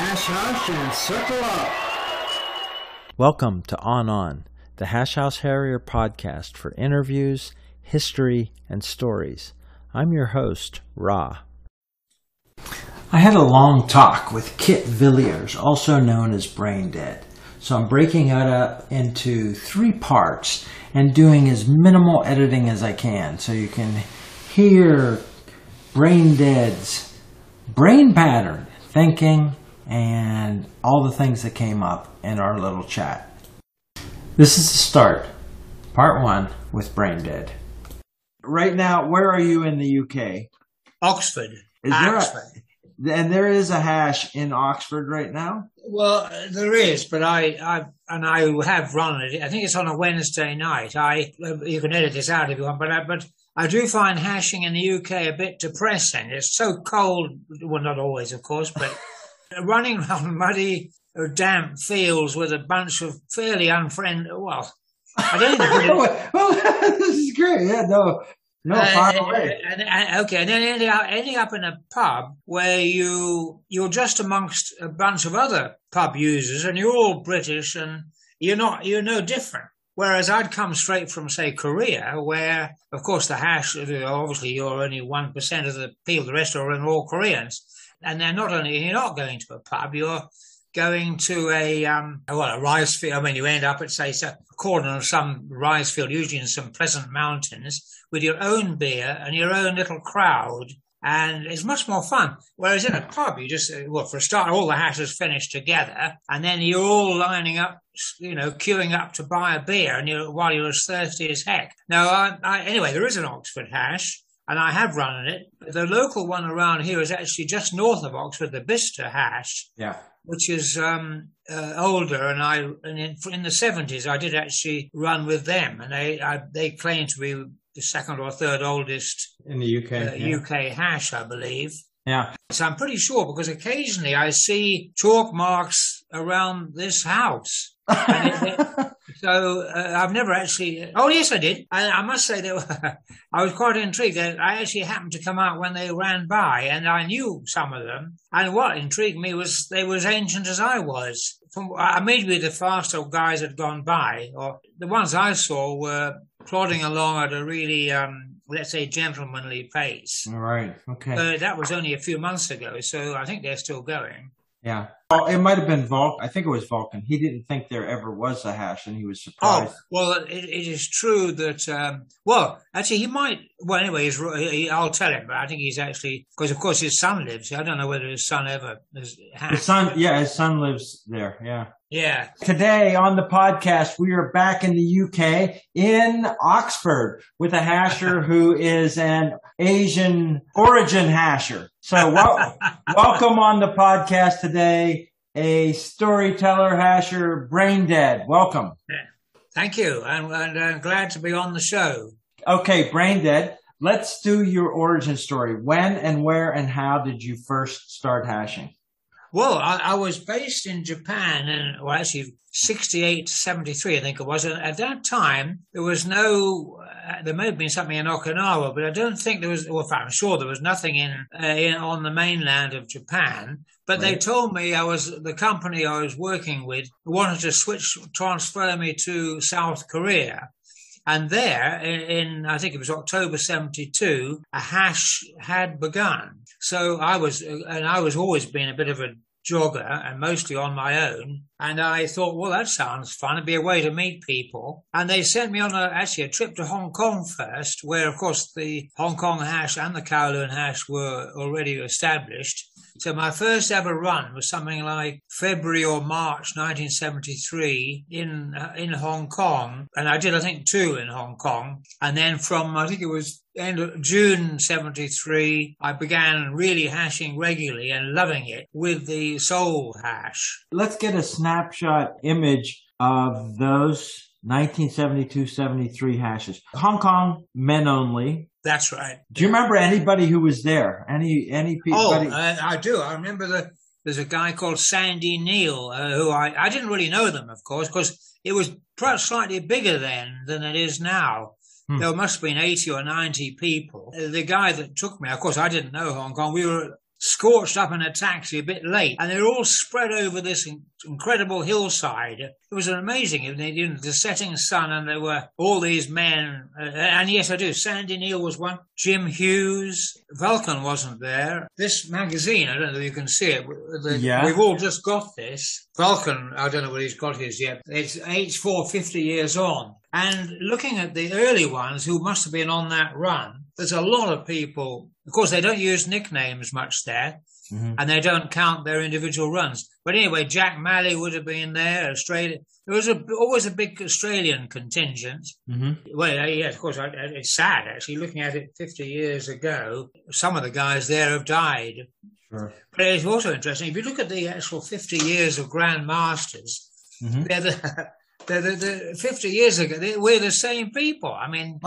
hash hash and circle up. Welcome to On On, the Hash House Harrier podcast for interviews, history, and stories. I'm your host, Ra. I had a long talk with Kit Villiers, also known as Brain Dead. So I'm breaking it up into three parts and doing as minimal editing as I can so you can hear Brain Dead's brain pattern, thinking, and all the things that came up in our little chat. This is the start, part one with Brain Dead. Right now, where are you in the UK? Oxford. Is there a- Oxford. And there is a hash in Oxford right now. Well, there is, but I, I, and I have run it. I think it's on a Wednesday night. I, you can edit this out if you want, but I, but I do find hashing in the UK a bit depressing. It's so cold. Well, not always, of course, but running around muddy or damp fields with a bunch of fairly unfriendly. Well, I don't think. well, this is great. Yeah, no, no, far Uh, away. and, and- okay, and then ending up, ending up in a pub where you you're just amongst a bunch of other pub users, and you're all British, and you're not you're no different. Whereas I'd come straight from say Korea, where of course the hash obviously you're only one percent of the people, the rest are all Koreans, and they're not only you're not going to a pub, you're going to a um well a rice field. I mean, you end up at say a corner of some rice field, usually in some pleasant mountains, with your own beer and your own little crowd. And it's much more fun. Whereas in a pub, you just, uh, well, for a start, all the hashes finish together, and then you're all lining up, you know, queuing up to buy a beer, and you're while you're as thirsty as heck. Now, I, I, anyway, there is an Oxford hash, and I have run in it. The local one around here is actually just north of Oxford, the Bicester hash, Yeah. which is um, uh, older, and I and in, in the seventies I did actually run with them, and they I, they claim to be the second or third oldest In the UK. uh, yeah. UK hash, I believe. yeah. So I'm pretty sure because occasionally I see chalk marks around this house. And it- So uh, I've never actually. Oh yes, I did. I, I must say that I was quite intrigued. That I actually happened to come out when they ran by, and I knew some of them. And what intrigued me was they were as ancient as I was. From I maybe the faster guys had gone by, or the ones I saw were plodding along at a really, um, let's say, gentlemanly pace. All right. Okay. Uh, that was only a few months ago, so I think they're still going. Yeah. Oh, it might have been Vulcan. I think it was Vulcan. He didn't think there ever was a hash, and he was surprised. Oh, well, it, it is true that, um, well, actually, he might, well, anyway, he's, he, I'll tell him, but I think he's actually, because of course his son lives. I don't know whether his son ever has. His son, yeah, his son lives there. Yeah. Yeah. Today on the podcast, we are back in the UK in Oxford with a hasher who is an Asian origin hasher. So wel- welcome on the podcast today, a storyteller hasher, brain dead. Welcome. Thank you. And, and I'm glad to be on the show. Okay, brain dead. Let's do your origin story. When and where and how did you first start hashing? Well, I, I was based in Japan and, well, actually 68 to 73, I think it was. And at that time, there was no, uh, there may have been something in Okinawa, but I don't think there was, well, I'm sure there was nothing in, uh, in on the mainland of Japan. But they told me I was, the company I was working with wanted to switch, transfer me to South Korea. And there, in, in I think it was October '72, a hash had begun. So I was, and I was always been a bit of a jogger and mostly on my own. And I thought, well, that sounds fun. It'd be a way to meet people. And they sent me on a, actually a trip to Hong Kong first, where of course the Hong Kong hash and the Kowloon hash were already established. So my first ever run was something like February or March 1973 in uh, in Hong Kong, and I did I think two in Hong Kong, and then from I think it was end of June 73 I began really hashing regularly and loving it with the Seoul hash. Let's get a snapshot image of those 1972-73 hashes. Hong Kong men only. That's right. Do you remember anybody who was there? Any any people? Oh, uh, I do. I remember the there's a guy called Sandy Neal uh, who I I didn't really know them, of course, because it was perhaps slightly bigger then than it is now. Hmm. There must have been 80 or 90 people. The guy that took me, of course, I didn't know Hong Kong. We were scorched up in a taxi a bit late, and they're all spread over this incredible hillside. It was an amazing. You know, the setting sun, and there were all these men. Uh, and yes, I do. Sandy Neal was one. Jim Hughes. Vulcan wasn't there. This magazine, I don't know if you can see it. The, yeah. We've all just got this. Vulcan, I don't know what he's got his yet. It's H4 50 years on. And looking at the early ones who must have been on that run, there's a lot of people. Of course, they don't use nicknames much there, mm-hmm. and they don't count their individual runs. But anyway, Jack Malley would have been there. Australia. There was a, always a big Australian contingent. Mm-hmm. Well, yeah, of course, it's sad actually looking at it 50 years ago. Some of the guys there have died. Sure. But it's also interesting if you look at the actual 50 years of Grand Masters. Mm-hmm. They're the the, the, the 50 years ago, they, we're the same people. I mean,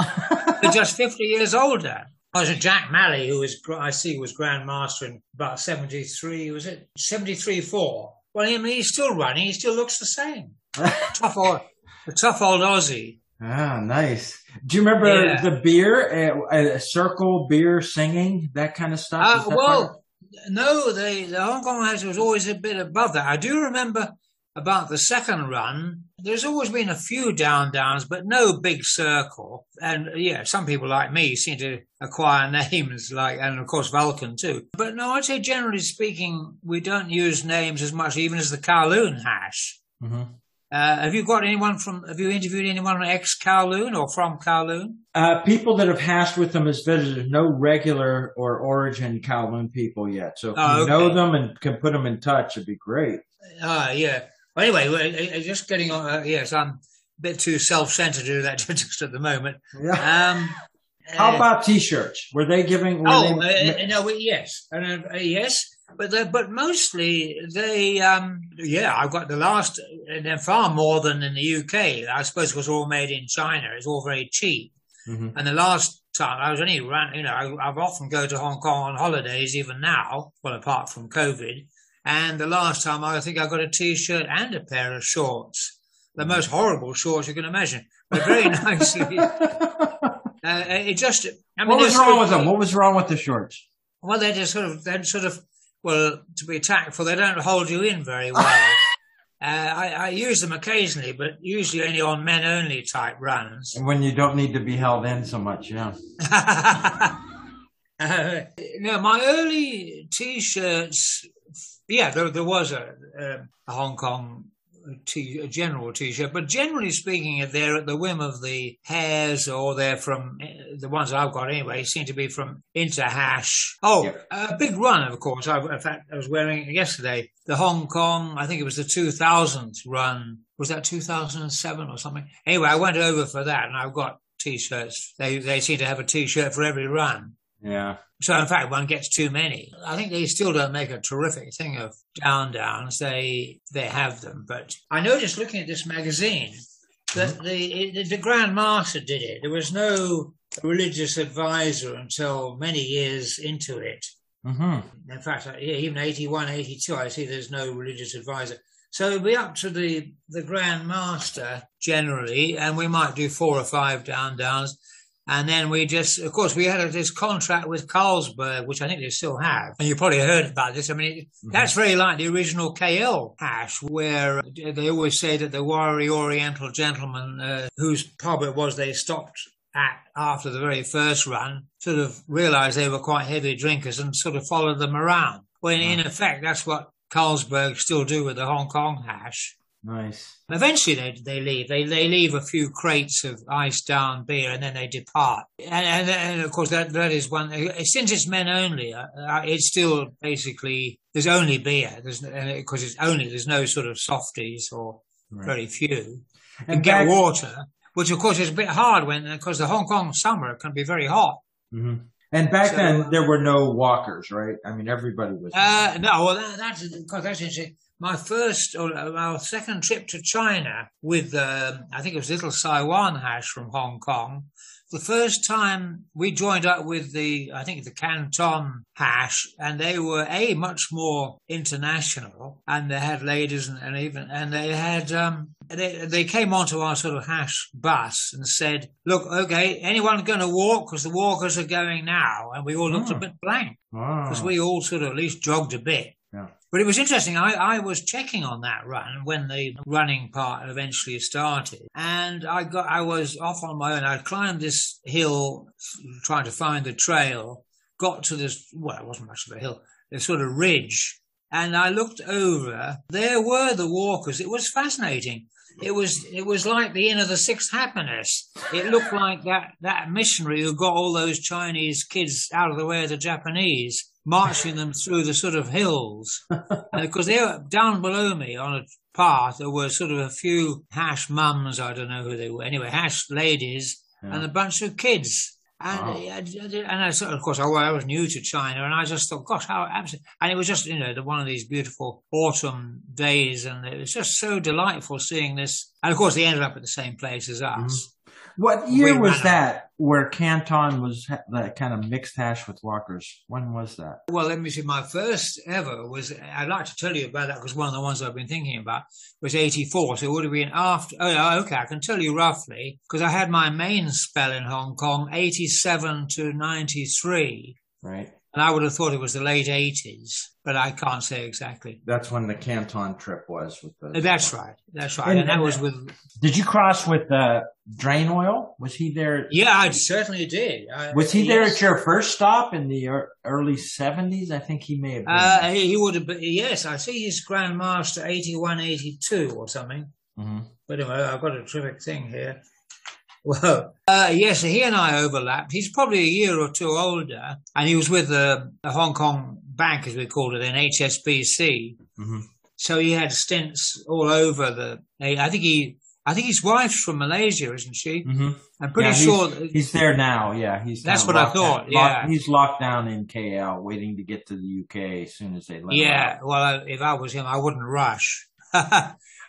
they're just 50 years older. I was a Jack Malley, who was, I see, was Grand Master in about 73, was it? 73 4. Well, I mean, he's still running. He still looks the same. tough old, a tough old Aussie. Ah, nice. Do you remember yeah. the beer, uh, circle beer singing, that kind of stuff? Uh, well, no, the, the Hong Kong House was always a bit above that. I do remember about the second run, there's always been a few down downs, but no big circle. And yeah, some people like me seem to acquire names like, and of course Vulcan too. But no, I'd say generally speaking, we don't use names as much, even as the Kowloon hash. Mm-hmm. Uh, have you got anyone from? Have you interviewed anyone ex Kowloon or from Kowloon? Uh, people that have hashed with them as visitors, no regular or origin Kowloon people yet. So if oh, you okay. know them and can put them in touch, it'd be great. Ah, uh, yeah. Anyway, just getting on. Uh, yes, I'm a bit too self-centered to do that just at the moment. Yeah. Um, How uh, about t-shirts? Were they giving? Were oh they... Uh, no, yes, uh, yes, but but mostly they. Um, yeah, I've got the last. They're far more than in the UK. I suppose it was all made in China. It's all very cheap. Mm-hmm. And the last time I was only around, you know, I, I've often go to Hong Kong on holidays, even now. Well, apart from COVID, and the last time I think I got a t-shirt and a pair of shorts. The most horrible shorts you can imagine, but very nicely. uh, it just. I mean, what was wrong with them? What was wrong with the shorts? Well, they're just sort of, they're sort of, well, to be tactful, they don't hold you in very well. Uh, I, I, use them occasionally, but usually only on men only type runs. And when you don't need to be held in so much, yeah. uh, no, my early t-shirts yeah, there, there was a, uh, a, Hong Kong T, a general T-shirt, but generally speaking, they're at the whim of the hares, or they're from eh, the ones I've got anyway. Seem to be from Interhash. Oh, a big run, of course. I, in fact, I was wearing it yesterday the Hong Kong. I think it was the 2000 run. Was that 2007 or something? Anyway, I went over for that, and I've got T-shirts. They they seem to have a T-shirt for every run. Yeah. So in fact, one gets too many. I think they still don't make a terrific thing of down downs. They they have them, but I noticed looking at this magazine that mm-hmm. the the Grand Master did it. There was no religious advisor until many years into it. Mm-hmm. In fact, even 81, 82, I see there's no religious advisor. So it'll be up to the, the Grand Master generally, and we might do four or five down downs. And then we just, of course, we had this contract with Carlsberg, which I think they still have. And you probably heard about this. I mean, mm-hmm. that's very like the original KL hash, where they always say that the wiry Oriental gentleman uh, whose pub it was they stopped at after the very first run sort of realized they were quite heavy drinkers and sort of followed them around. Well, in, in effect, that's what Carlsberg still do with the Hong Kong hash. Nice. Eventually, they they leave. They they leave a few crates of iced down beer, and then they depart. And and, and of course, that that is one. Since it's men only, uh, uh it's still basically there's only beer. There's because it's only there's no sort of softies or right. very few. And get back- water, which of course is a bit hard when because the Hong Kong summer can be very hot. Mm-hmm. And back so, then, there were no walkers, right? I mean, everybody was. Uh, no, well, that, that's because that's interesting my first or our second trip to China with, um, I think it was Little Sai Wan hash from Hong Kong. the first time we joined up with the, I think the Canton hash, and they were a much more international, and they had ladies and, and even, and they had, um, they, they came onto our sort of hash bus and said, look, okay, anyone going to walk? Because the walkers are going now. And we all looked oh. a bit blank because we all sort of at least jogged a bit. But it was interesting. I, I was checking on that run when the running part eventually started, and I got I was off on my own. I climbed this hill trying to find the trail. Got to this well, it wasn't much of a hill, this sort of ridge, and I looked over. There were the walkers. It was fascinating. It was it was like the inn of the sixth happiness. It looked like that that missionary who got all those Chinese kids out of the way of the Japanese marching them through the sort of hills. because they were down below me on a path, there were sort of a few hash mums, I don't know who they were, anyway, hash ladies, yeah. and a bunch of kids. And, wow. and I sort of, of course, I, I was new to China, and I just thought, gosh, how absolutely. And it was just, you know, one of these beautiful autumn days, and it was just so delightful seeing this. And of course, they ended up at the same place as us. Mm-hmm. What year was that where Canton was that kind of mixed hash with Walkers? When was that? Well, let me see. My first ever was, I'd like to tell you about that because one of the ones I've been thinking about was 84. So it would have been after, oh, okay, I can tell you roughly because I had my main spell in Hong Kong 87 to 93. Right. And I would have thought it was the late 80s, but I can't say exactly. That's when the Canton trip was with the. That's right. That's right. And, and that was with. Did you cross with uh, Drain Oil? Was he there? Yeah, I certainly did. I, was he yes. there at your first stop in the early 70s? I think he may have been. Uh, he would have been. Yes, I see he's Grand Master 81, 82 or something. Mm-hmm. But anyway, I've got a terrific thing here. Well, uh, yes, he and I overlapped. He's probably a year or two older, and he was with the, the Hong Kong Bank, as we called it then, HSBC. Mm-hmm. So he had stints all over the. I think he. I think his wife's from Malaysia, isn't she? Mm-hmm. I'm pretty yeah, sure he's, he's, there now. Yeah, he's. That's what I thought. Down, yeah, locked, he's locked down in KL, waiting to get to the UK as soon as they let Yeah, well, if I was him, I wouldn't rush.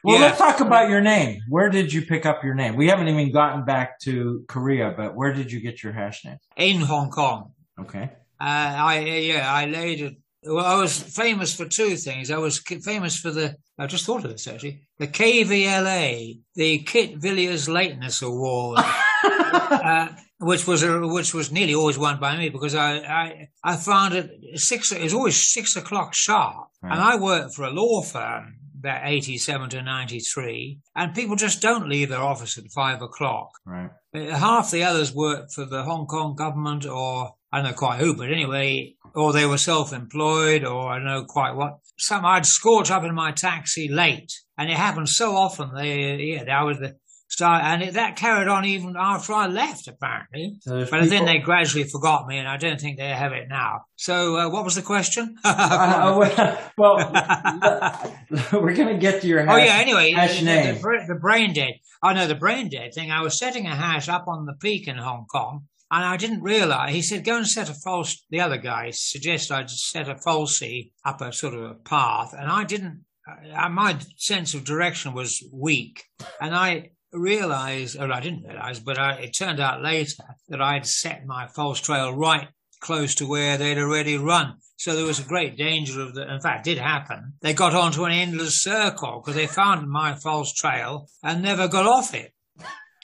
Well, yeah. let's talk about your name. Where did you pick up your name? We haven't even gotten back to Korea, but where did you get your hash name? In Hong Kong. Okay. Uh, I yeah, I laid it. Well, I was famous for two things. I was famous for the. I just thought of this actually. The KVLA, the Kit Villiers Lateness Award. uh, which was a, which was nearly always won by me because I I, I found it six. It was always six o'clock sharp, right. and I worked for a law firm about 87 to 93, and people just don't leave their office at five o'clock. Right. Uh, half the others work for the Hong Kong government, or I don't know quite who, but anyway, or they were self-employed, or I don't know quite what. Some I'd scorch up in my taxi late, and it happened so often. They, yeah, I was the start, and it, that carried on even after I left, apparently. So but then they gradually forgot me, and I don't think they have it now. So, uh, what was the question? uh, well, we're going to get to your hash, oh yeah. Anyway, the, name. The, the, brain dead. Oh no, the brain dead thing. I was setting a hash up on the peak in Hong Kong. And I didn't realize, he said, go and set a false, the other guy suggested I set a falsie up a sort of a path. And I didn't, uh, my sense of direction was weak. And I realize, or I didn't realize, but I, it turned out later that I'd set my false trail right close to where they'd already run. So there was a great danger of that. In fact, did happen. They got onto an endless circle because they found my false trail and never got off it.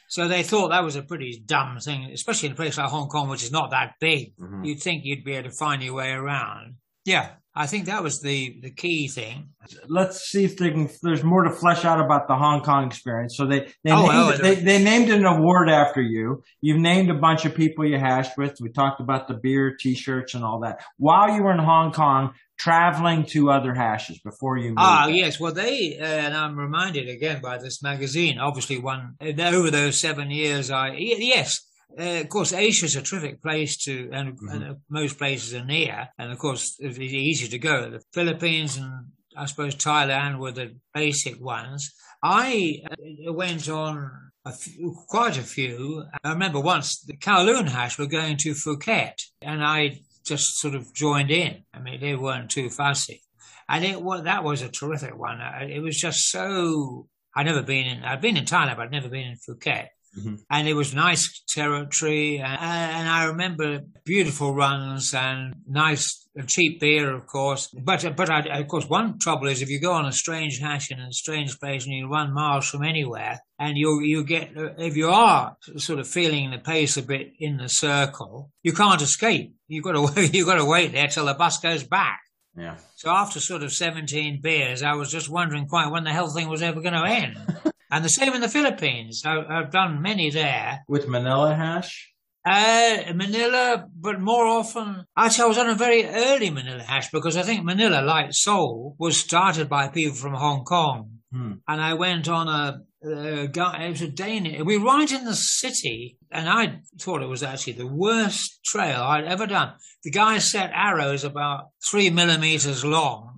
So they thought that was a pretty dumb thing, especially in a place like Hong Kong, which is not that big. Mm-hmm. You'd think you'd be able to find your way around. Yeah, I think that was the, the key thing. Let's see if can, there's more to flesh out about the Hong Kong experience. So they they, oh, named, oh, they, they named an award after you. You've named a bunch of people you hashed with. We talked about the beer, t-shirts, and all that. While you were in Hong Kong, traveling to other hashes before you moved. Ah, yes. Well, they uh, and I'm reminded again by this magazine. Obviously, one over those seven years, I yes uh, of course, Asia is a terrific place to, and, mm-hmm. and, most places are near, and of course, it's easy to go. The Philippines and I suppose Thailand were the basic ones. I uh, went on a few, quite a few. I remember once the Kowloon Hash were going to Phuket, and I just sort of joined in. I mean, they weren't too fussy, and it that was a terrific one. Uh, it was just so. I'd never been in. I'd been in Thailand, but I'd never been in Phuket Mm-hmm. And it was nice territory. And, and, I remember beautiful runs and nice cheap beer, of course. But, but I, of course, one trouble is if you go on a strange hash in a strange place and you run miles from anywhere and you, you get, if you are sort of feeling the pace a bit in the circle, you can't escape. You've got to, you've got to wait there till the bus goes back. Yeah. So after sort of 17 beers, I was just wondering quite when the hell thing was ever going to end. and the same in the Philippines. I, have done many there. With Manila hash? Uh, Manila, but more often, actually, I was on a very early Manila hash because I think Manila, like Seoul, was started by people from Hong Kong. Hmm. And I went on a, Uh, a guy, it was a Danish, we were right in the city, and I thought it was actually the worst trail I'd ever done. The guy set arrows about three millimeters long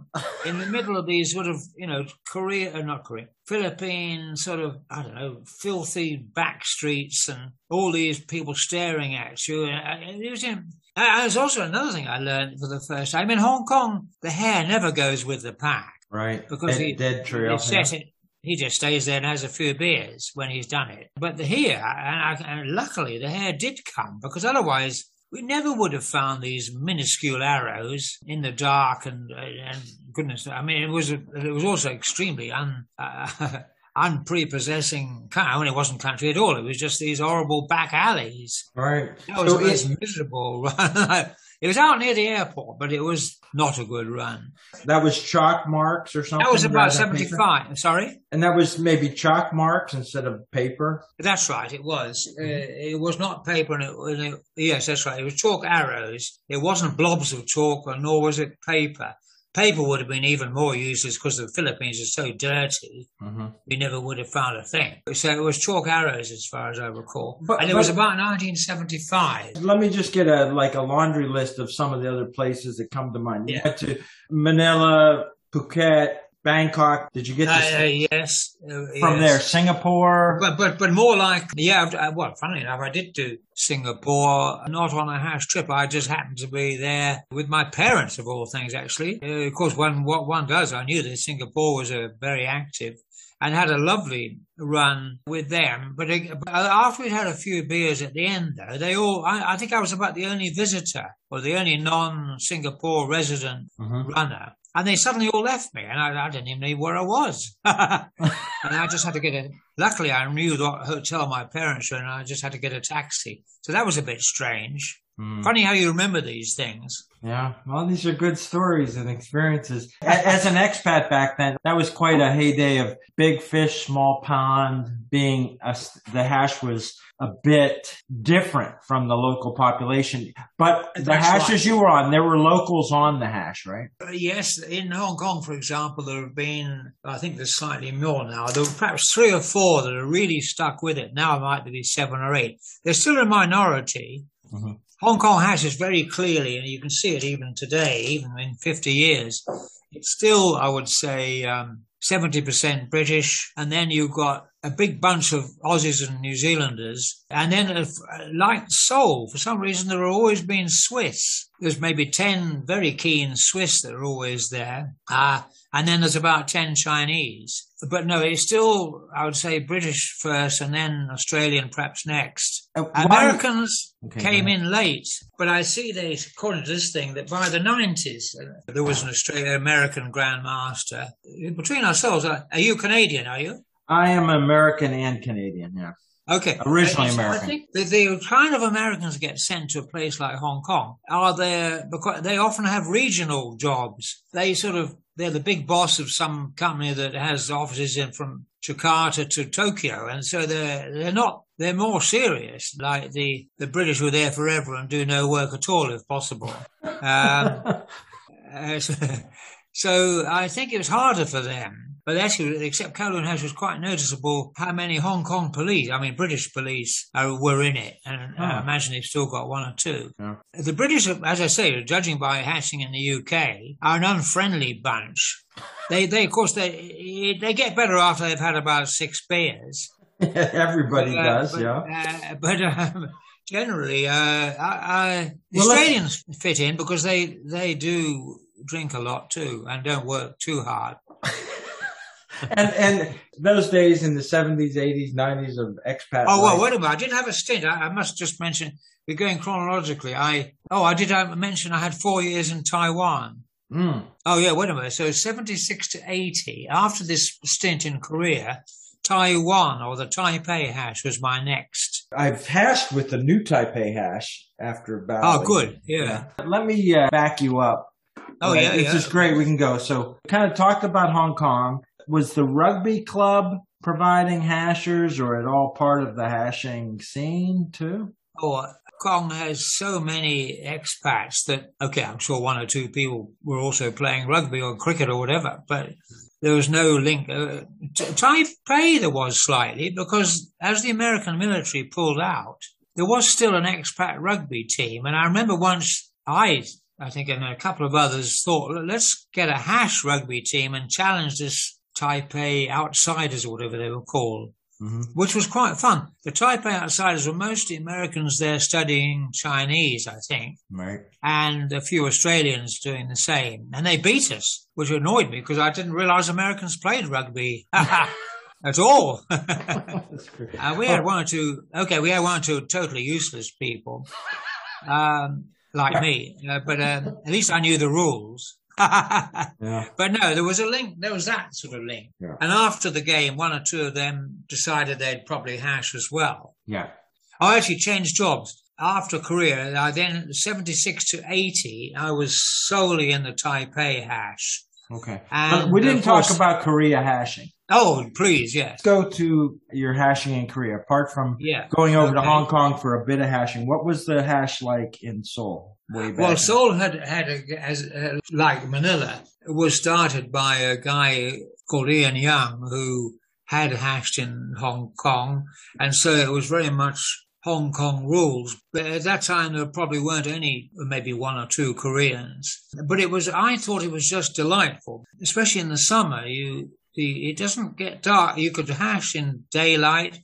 in the middle of these sort of, you know, Korea, uh, not Korea, Philippine sort of, I don't know, filthy back streets and all these people staring at you. And uh, it was, you know, uh, there's also another thing I learned for the first time. In Hong Kong, the hare never goes with the pack. Right. Because dead, he, dead trail. He, yeah. it, he just stays there and has a few beers when he's done it. But the hare, and, I, and luckily the hare did come because otherwise we never would have found these minuscule arrows in the dark and, and goodness, I mean, it was, it was also extremely un, uh, unprepossessing. I mean, it wasn't country at all. It was just these horrible back alleys. Right. That was so the most miserable. It was out near the airport, but it was not a good run. That was chalk marks or something? That was about 75. Sorry? And that was maybe chalk marks instead of paper? That's right, it was. Mm-hmm. Uh, it was not paper. And it, and it, yes, that's right. It was chalk arrows. It wasn't blobs of chalk, nor was it paper. Paper would have been even more useless because the Philippines is so dirty. Mm-hmm. We never would have found a thing. So it was chalk arrows, as far as I recall, but, and it but, was about 1975. Let me just get a like a laundry list of some of the other places that come to mind. Yeah. to Manila, Phuket, Bangkok. Did you get uh, uh, yes uh, from yes. there? Singapore, but but but more like yeah. Uh, well, funny enough, I did do Singapore, not on a house trip. I just happened to be there with my parents, of all things. Actually, uh, of course, when what one does, I knew that Singapore was a very active and had a lovely run with them. But, but after we'd had a few beers at the end, though, they all, I, I think I was about the only visitor or the only non Singapore resident mm-hmm. runner. And they suddenly all left me, and I, I didn't even know where I was. and I just had to get a. Luckily, I knew what hotel my parents were, and I just had to get a taxi. So that was a bit strange. Mm. Funny how you remember these things. Yeah, well, these are good stories and experiences. As an expat back then, that was quite a heyday of big fish, small pond. Being a, the hash was a bit different from the local population. But the That's hashes right. you were on, there were locals on the hash, right? Uh, yes, in Hong Kong, for example, there have been, I think there's slightly more now. There were perhaps three or four that are really stuck with it. Now it might be seven or eight. They're still a minority. Mm-hmm. Hong Kong has this very clearly, and you can see it even today, even in 50 years. It's still, I would say, um, 70% British, and then you've got a big bunch of Aussies and New Zealanders, and then uh, like Seoul, for some reason there have always been Swiss. There's maybe 10 very keen Swiss that are always there. Uh, and then there's about 10 Chinese. But no, it's still, I would say, British first and then Australian perhaps next. Uh, Americans okay, came in late, but I see they, according to this thing, that by the 90s, uh, there was an Australian American Grandmaster. Between ourselves, uh, are you Canadian, are you? I am American and Canadian, yeah. Okay. Originally American. I think the, the, kind of Americans get sent to a place like Hong Kong are there because they often have regional jobs. They sort of they're the big boss of some company that has offices in from Jakarta to Tokyo, and so they're they're not they're more serious. Like the the British were there forever and do no work at all if possible. Um, so I think it was harder for them but actually, except Kowloon House, was quite noticeable how many Hong Kong police, I mean British police, uh, were in it, and oh. I imagine they've still got one or two. Yeah. The British, as I say, judging by hashing in the UK, are an unfriendly bunch. They, they, of course, they they get better after they've had about six beers. Everybody but, uh, does, but, yeah. Uh, but um, generally, uh, I, I, well, Australians fit in because they they do drink a lot too and don't work too hard. And and those days in the seventies, eighties, nineties of expat. Oh well, life. wait a minute. I did have a stint. I, I must just mention. We're going chronologically. I oh, I did mention I had four years in Taiwan. Mm. Oh yeah, wait a minute. So seventy six to eighty. After this stint in Korea, Taiwan or the Taipei hash was my next. I've hashed with the new Taipei hash after about. Oh, good. Yeah. Let me uh, back you up. Oh yeah, It's yeah. is great. We can go. So, kind of talked about Hong Kong. Was the rugby club providing hashers, or at all part of the hashing scene too? Oh, Kong has so many expats that okay, I'm sure one or two people were also playing rugby or cricket or whatever, but there was no link. Uh, Taipei there was slightly because as the American military pulled out, there was still an expat rugby team, and I remember once I. I think and a couple of others thought, let's get a hash rugby team and challenge this Taipei outsiders or whatever they were called Mm-hmm. which was quite fun. The Taipei outsiders were mostly Americans there studying Chinese, I think, Right. and and a few Australians doing the same. And they beat us, which annoyed me because I didn't realize Americans played rugby at all. That's. Uh, we had one or two, okay, we had one or two totally useless people, um, like me, uh, but um, at least I knew the rules. Yeah. But no, there was a link. There was that sort of link. Yeah. And after the game, one or two of them decided they'd probably hash as well. Yeah. I actually changed jobs. After Korea, I then, 76 to 80, I was solely in the Taipei hash. Okay. And, but we didn't of talk course- about Korea hashing. Oh, please, yes. Let's go to your hashing in Korea. Apart from Yeah. going over to Hong Kong for a bit of hashing, what was the hash like in Seoul? Well, Seoul had had a, as uh, like Manila was started by a guy called Ian Young who had hashed in Hong Kong, and so it was very much Hong Kong rules. But at that time, there probably weren't any, maybe one or two Koreans. But it was, I thought it was just delightful, especially in the summer. You, the, it doesn't get dark. You could hash in daylight,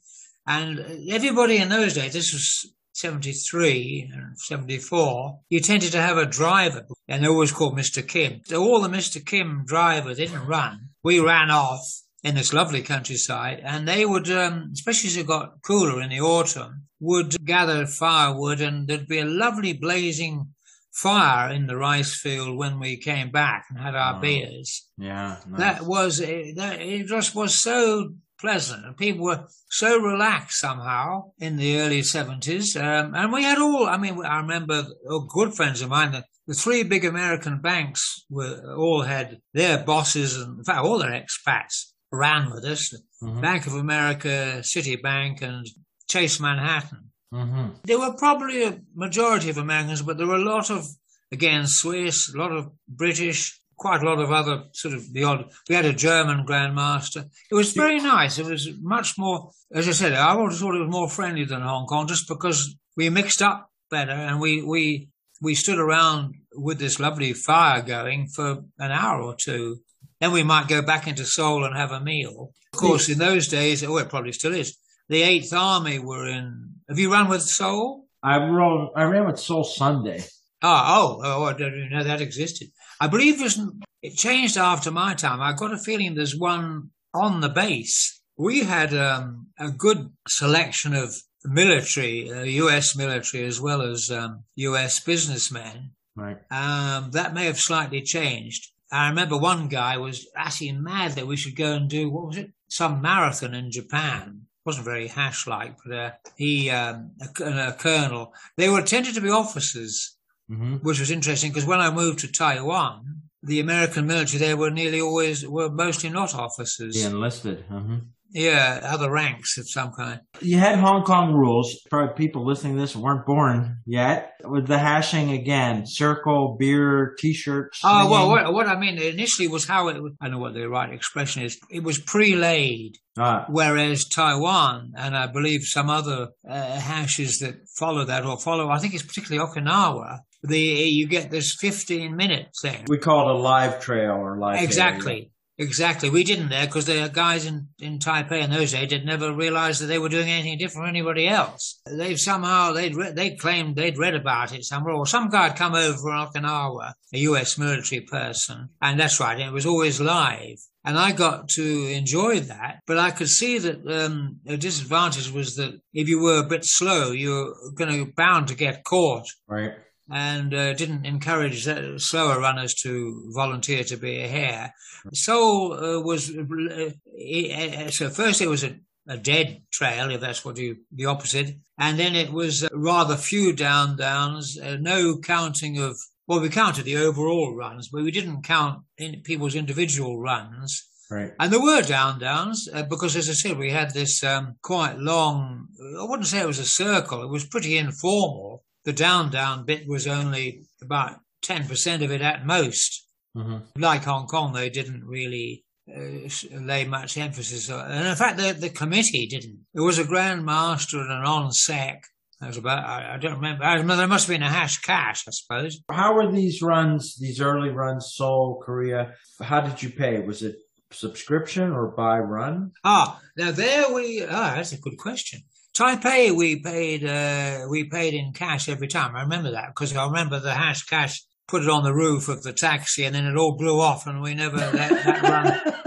and everybody in those days, this was 73 and 74, you tended to have a driver, and they always called Mr. Kim. So all the Mr. Kim drivers didn't run. We ran off in this lovely countryside, and they would, um, especially as it got cooler in the autumn, would gather firewood, and there'd be a lovely blazing fire in the rice field when we came back and had our Wow. beers. yeah. nice. That was that, it just was so pleasant, and people were so relaxed somehow in the early seventies. Um, and we had all. I mean, I remember oh, good friends of mine. The, the three big American banks were all had their bosses, and in fact, all their expats ran with us. Mhm. Bank of America, Citibank, and Chase Manhattan. Mhm. There were probably a majority of Americans, but there were a lot of, again, Swiss, a lot of British, quite a lot of other sort of the odd. We had a German grandmaster. It was very nice. It was much more, as I said, I always thought it was more friendly than Hong Kong, just because we mixed up better and we we we stood around with this lovely fire going for an hour or two. Then we might go back into Seoul and have a meal. Of course, in those days, oh, it probably still is. The Eighth Army were in. Have you run with Seoul? I ran. I ran with Seoul Sunday. Ah, oh, oh, I didn't even know that existed. I believe there's, it changed after my time. I've got a feeling there's one on the base. We had um, a good selection of military, uh, U.S. military as well as um, U.S. businessmen. Right. Um, that may have slightly changed. I remember one guy was actually mad that we should go and do what was it? Some marathon in Japan. wasn't very hash like, but uh, he, um, a, a colonel. They were tended to be officers, Mm-hmm. which was interesting because when I moved to Taiwan, the American military there were nearly always were mostly not officers. The enlisted. hmm Yeah, other ranks of some kind. You had Hong Kong rules. Probably people listening to this weren't born yet. With the hashing again, circle, beer, t-shirts. Oh well, what, what I mean initially was how it. I know what the right expression is. It was pre-laid. Ah, Whereas Taiwan and I believe some other uh, hashes that follow that or follow, I think it's particularly Okinawa. The you get this 15 minute thing. we call it a live trail or live. Exactly. Exactly. We didn't there because the guys in, in Taipei in those days had never realized that they were doing anything different from anybody else. They've somehow, they'd, re- they claimed they'd read about it somewhere or some guy had come over from Okinawa, a US military person. And that's right. It was always live. And I got to enjoy that, but I could see that um, a disadvantage was that if you were a bit slow, you were going to bound to get caught. Right. And uh, didn't encourage slower runners to volunteer to be a hare. So uh, was uh, so first it was a a dead trail, if that's what you, the opposite. And then it was uh, rather few down downs, uh, no counting of, well, we counted the overall runs, but we didn't count in people's individual runs. Right. And there were down downs uh, because, as I said, we had this um, quite long, I wouldn't say it was a circle, it was pretty informal. The down down bit was only about 10% of it at most. Mm-hmm. Like Hong Kong, they didn't really uh, lay much emphasis on. it. And in fact, the, the committee didn't. There was a Grand Master and an on sec. That was about, I, I, don't remember. I remember there must have been a hash cash, I suppose. How were these runs, these early runs, Seoul, Korea? How did you pay? Was it subscription or buy run? Ah, now there we, ah, that's a good question. Taipei, we paid, uh, we paid in cash every time. I remember that because I remember the hash cash put it on the roof of the taxi and then it all blew off and we never let that run.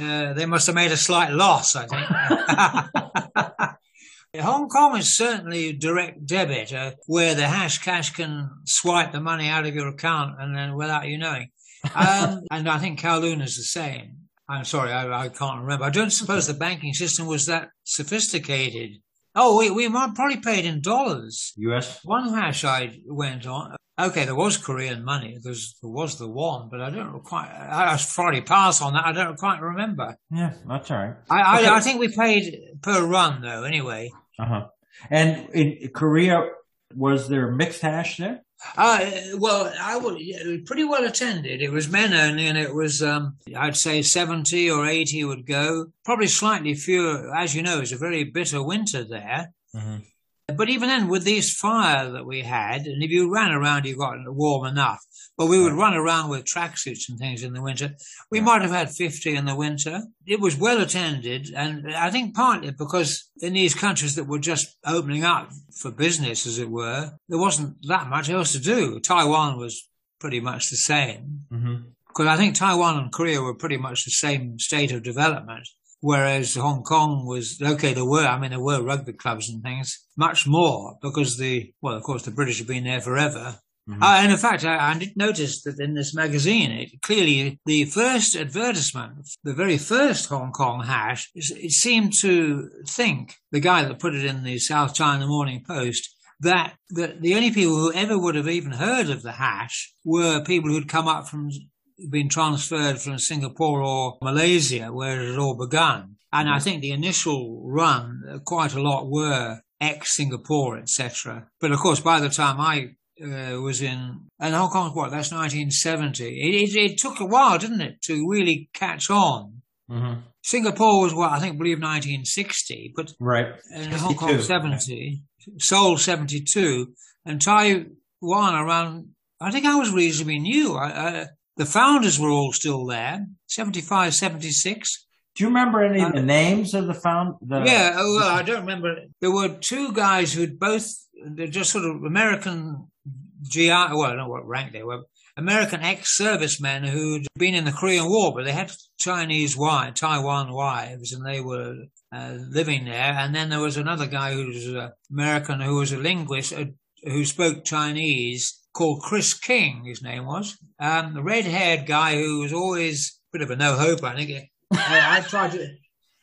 Uh, they must have made a slight loss, I think. Hong Kong is certainly direct debit, uh, where the hash cash can swipe the money out of your account and then without you knowing. Um, and I think Kowloon is the same. I'm sorry, I, I, can't remember. I don't suppose the banking system was that sophisticated. Oh, we, we probably paid in dollars. US? One hash I went on, Okay, there was Korean money. There's, there was the one, but I don't quite. I probably pass on that. I don't quite remember. Yeah, that's all right. I, okay. I, I think we paid per run though. Anyway. Uh huh. And in Korea, was there mixed hash there? Uh, well, I would yeah, pretty well attended. It was men only, and it was um, I'd say seventy or eighty would go. Probably slightly fewer, as you know. It's a very bitter winter there. Mm-hmm. But even then, with this fire that we had, and if you ran around, you got warm enough. But we would run around with tracksuits and things in the winter. We yeah. might have had 50 in the winter. It was well attended. And I think partly because in these countries that were just opening up for business, as it were, there wasn't that much else to do. Taiwan was pretty much the same. Mm-hmm. Because I think Taiwan and Korea were pretty much the same state of development. Whereas Hong Kong was, okay, there were, I mean, there were rugby clubs and things, much more because the, well, of course, the British have been there forever. Mm-hmm. Uh, and in fact, I, I, did notice that in this magazine, it clearly, the first advertisement, the very first Hong Kong hash, it seemed to think, the guy that put it in the South China Morning Post, that, that the only people who ever would have even heard of the hash were people who'd come up from been transferred from Singapore or Malaysia, where it had all begun. And I think the initial run, quite a lot were ex-Singapore, etc. But of course, by the time I uh, was in, and Hong Kong, what, that's 1970. It, it, it, took a while, didn't it, to really catch on. Mm-hmm. Singapore was what I think, believe 1960, but right, and Hong Kong 70, Seoul 72, and Taiwan around. I think I was reasonably new. I, the founders were all still there, 75, 76. Do you remember any of the uh, names of the found? The, yeah, oh, well, I don't remember. There were two guys who'd both, they're just sort of American GI, well, I don't know what rank they were, American ex-servicemen who'd been in the Korean War, but they had Chinese wives, Taiwan wives, and they were uh, living there. And then there was another guy who was an American who was a linguist uh, who spoke Chinese called Chris King, his name was. Um, the red haired guy who was always a bit of a no hope, I think. I, I tried to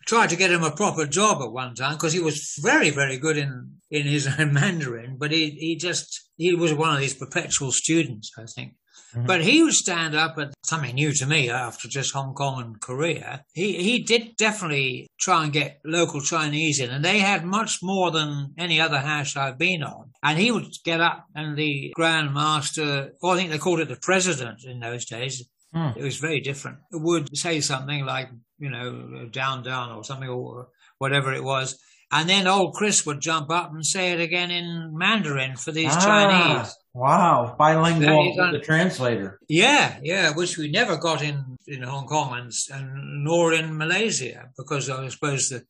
tried to get him a proper job at one time because he was very, very good in, in his own Mandarin, but he, he just, he was one of these perpetual students, I think. Mm-hmm. But he would stand up at something new to me after just Hong Kong and Korea. He he did definitely try and get local Chinese in, and they had much more than any other hash I've been on. And he would get up, and the Grand Master, or I think they called it the President in those days. Mm. It was very different. Would say something like, you know, down, down, or something, or whatever it was. And then old Chris would jump up and say it again in Mandarin for these ah, Chinese. Wow, bilingual with the translator. Yeah, yeah, which we never got in, in Hong Kong and, and nor in Malaysia because I suppose the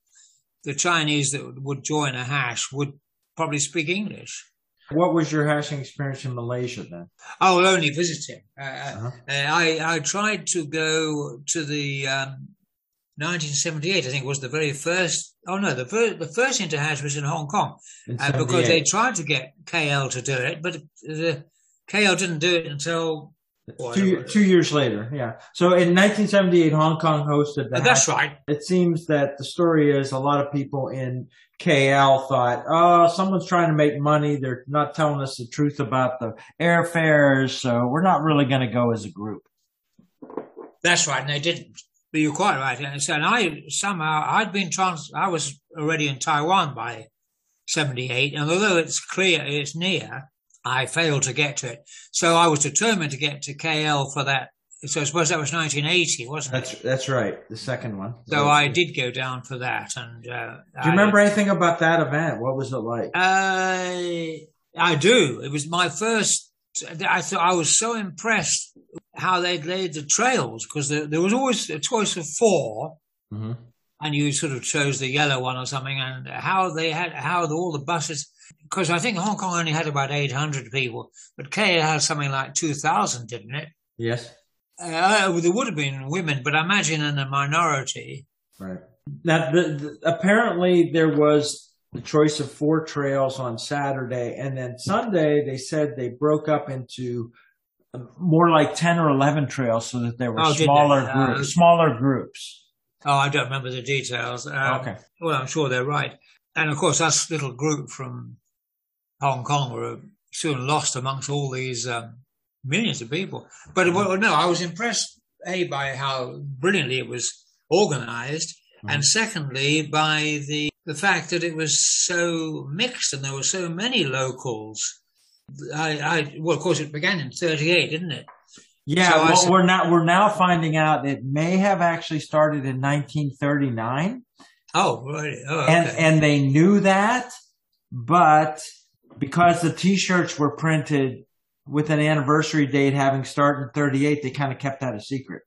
the Chinese that would join a hash would probably speak English. What was your hashing experience in Malaysia then? I will only visiting. Uh, uh-huh. uh, I I tried to go to the um, 1978. I think was the very first. Oh no, the first the first interhash was in Hong Kong uh, because they tried to get KL to do it, but the KL didn't do it until Two, two years later, yeah. So in 1978, Hong Kong hosted that. That's right. It seems that the story is a lot of people in KL thought, oh, someone's trying to make money. They're not telling us the truth about the airfares, so we're not really going to go as a group. That's right, and they didn't. But you're quite right. And so, and I somehow I'd been trans. I was already in Taiwan by '78, and although it's clear it's near, I failed to get to it. So I was determined to get to KL for that. So I suppose that was 1980, wasn't that's, it? That's right, the second one. So I did go down for that. And uh, do you remember anything about that event? What was it like? Uh, I do. It was my first. I thought I was so impressed how they'd laid the trails because there, there, was always a choice of 4 mm-hmm. and you sort of chose the yellow one or something, and how they had how the, all the buses because I think Hong Kong only had about 800 people, but KL had something like 2,000, didn't it? Yes. Uh, there would have been women, but I imagine in a minority. Right. Now, the, the, apparently there was the choice of four trails on Saturday, and then Sunday they said they broke up into more like 10 or 11 trails so that there were oh, smaller groups. Uh, smaller groups. Oh, I don't remember the details. Um, okay. Well, I'm sure they're right. And of course, us little group from Hong Kong were soon lost amongst all these um, millions of people. But well, no, I was impressed a by how brilliantly it was organised, mm. and secondly by the the fact that it was so mixed and there were so many locals. I, I well, of course, it began in '38, didn't it? Yeah, so well, said, we're now we're now finding out it may have actually started in 1939. Oh, right. Oh, okay. And and they knew that, but because the T-shirts were printed with an anniversary date having started in 38, they kind of kept that a secret.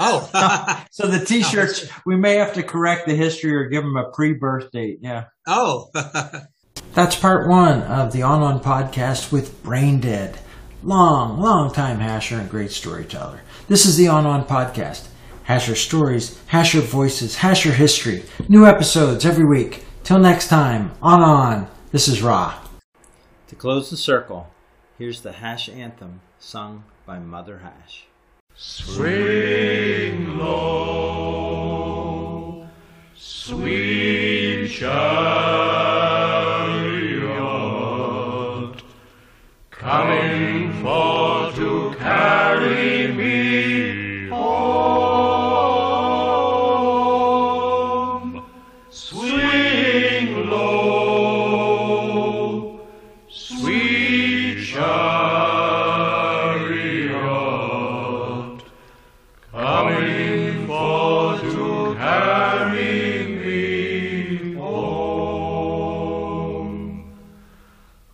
Oh, so the T-shirts, we may have to correct the history or give them a pre-birth date. Yeah. Oh, that's part one of the On On podcast with Brain Dead. Long, long time hasher and great storyteller. This is the On On podcast. Hasher stories, hasher voices, hasher history. New episodes every week. Till next time, on on. This is Ra. To close the circle, here's the Hash Anthem sung by Mother Hash. Swing low, sweet chariot,